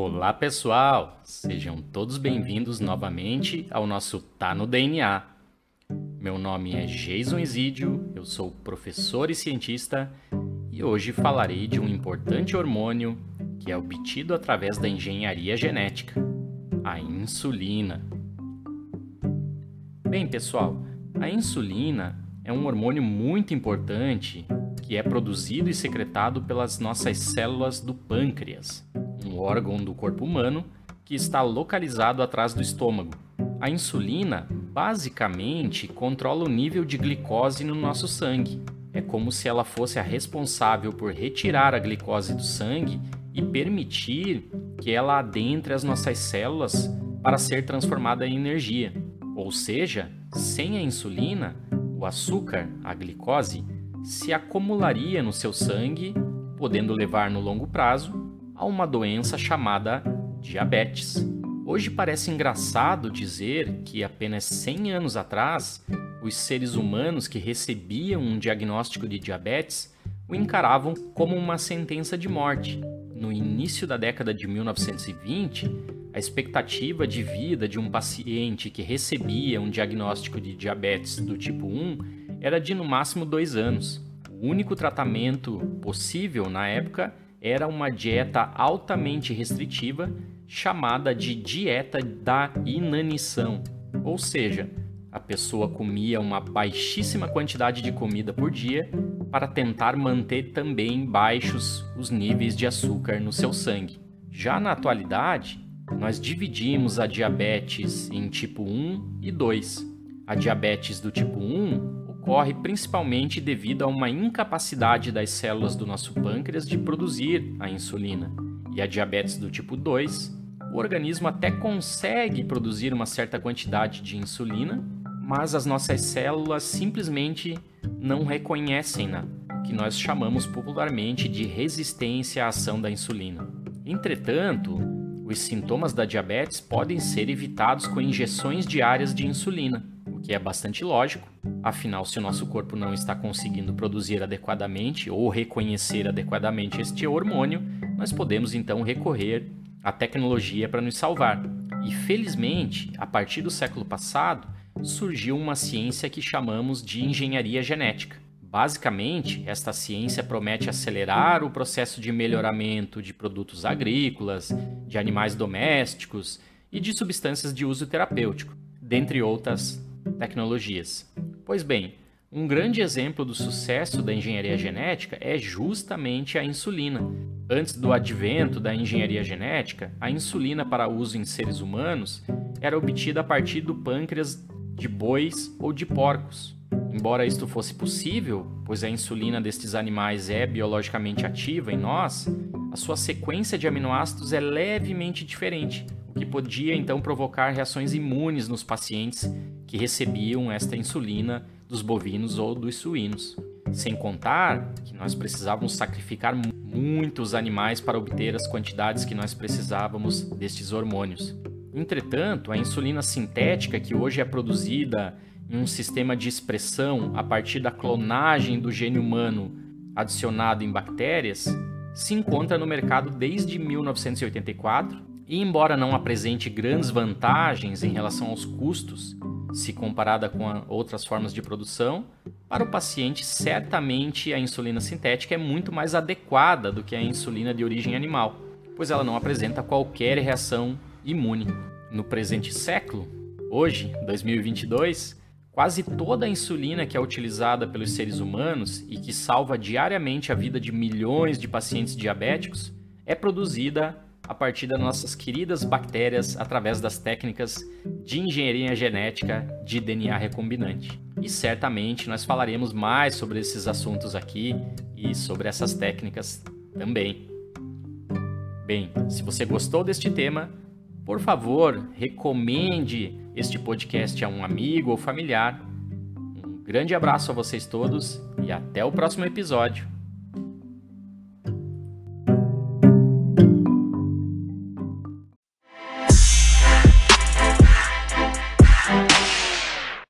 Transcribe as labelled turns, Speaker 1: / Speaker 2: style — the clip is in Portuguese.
Speaker 1: Olá pessoal, sejam todos bem-vindos novamente ao nosso Tá no DNA. Meu nome é Jason Isidio, eu sou professor e cientista e hoje falarei de um importante hormônio que é obtido através da engenharia genética, a insulina. Bem, pessoal, a insulina é um hormônio muito importante que é produzido e secretado pelas nossas células do pâncreas, um órgão do corpo humano que está localizado atrás do estômago. A insulina basicamente controla o nível de glicose no nosso sangue. É como se ela fosse a responsável por retirar a glicose do sangue e permitir que ela adentre as nossas células para ser transformada em energia. Ou seja, sem a insulina, o açúcar, a glicose, se acumularia no seu sangue, podendo levar no longo prazo a uma doença chamada diabetes. Hoje parece engraçado dizer que apenas 100 anos atrás, os seres humanos que recebiam um diagnóstico de diabetes o encaravam como uma sentença de morte. No início da década de 1920, a expectativa de vida de um paciente que recebia um diagnóstico de diabetes do tipo 1 era de no máximo dois anos. O único tratamento possível na época era uma dieta altamente restritiva chamada de dieta da inanição, ou seja, a pessoa comia uma baixíssima quantidade de comida por dia para tentar manter também baixos os níveis de açúcar no seu sangue. Já na atualidade, nós dividimos a diabetes em tipo 1 e 2. A diabetes do tipo 1 ocorre principalmente devido a uma incapacidade das células do nosso pâncreas de produzir a insulina. E a diabetes do tipo 2, o organismo até consegue produzir uma certa quantidade de insulina, mas as nossas células simplesmente não reconhecem-na, que nós chamamos popularmente de resistência à ação da insulina. Entretanto, os sintomas da diabetes podem ser evitados com injeções diárias de insulina, que é bastante lógico, Afinal, se o nosso corpo não está conseguindo produzir adequadamente ou reconhecer adequadamente este hormônio, nós podemos então recorrer à tecnologia para nos salvar. E felizmente, a partir do século passado, surgiu uma ciência que chamamos de engenharia genética. Basicamente, esta ciência promete acelerar o processo de melhoramento de produtos agrícolas, de animais domésticos e de substâncias de uso terapêutico, dentre outras tecnologias. Pois bem, um grande exemplo do sucesso da engenharia genética é justamente a insulina. Antes do advento da engenharia genética, a insulina para uso em seres humanos era obtida a partir do pâncreas de bois ou de porcos. Embora isto fosse possível, pois a insulina destes animais é biologicamente ativa em nós, a sua sequência de aminoácidos é levemente diferente, o que podia então provocar reações imunes nos pacientes que recebiam esta insulina dos bovinos ou dos suínos. Sem contar que nós precisávamos sacrificar muitos animais para obter as quantidades que nós precisávamos destes hormônios. Entretanto, a insulina sintética, que hoje é produzida em um sistema de expressão a partir da clonagem do gene humano adicionado em bactérias, se encontra no mercado desde 1984 e, embora não apresente grandes vantagens em relação aos custos, se comparada com outras formas de produção, para o paciente, certamente a insulina sintética é muito mais adequada do que a insulina de origem animal, pois ela não apresenta qualquer reação imune. No presente século, hoje, 2022, quase toda a insulina que é utilizada pelos seres humanos e que salva diariamente a vida de milhões de pacientes diabéticos é produzida a partir das nossas queridas bactérias através das técnicas de engenharia genética de DNA recombinante. E certamente nós falaremos mais sobre esses assuntos aqui e sobre essas técnicas também. Bem, se você gostou deste tema, por favor, recomende este podcast a um amigo ou familiar. Um grande abraço a vocês todos e até o próximo episódio.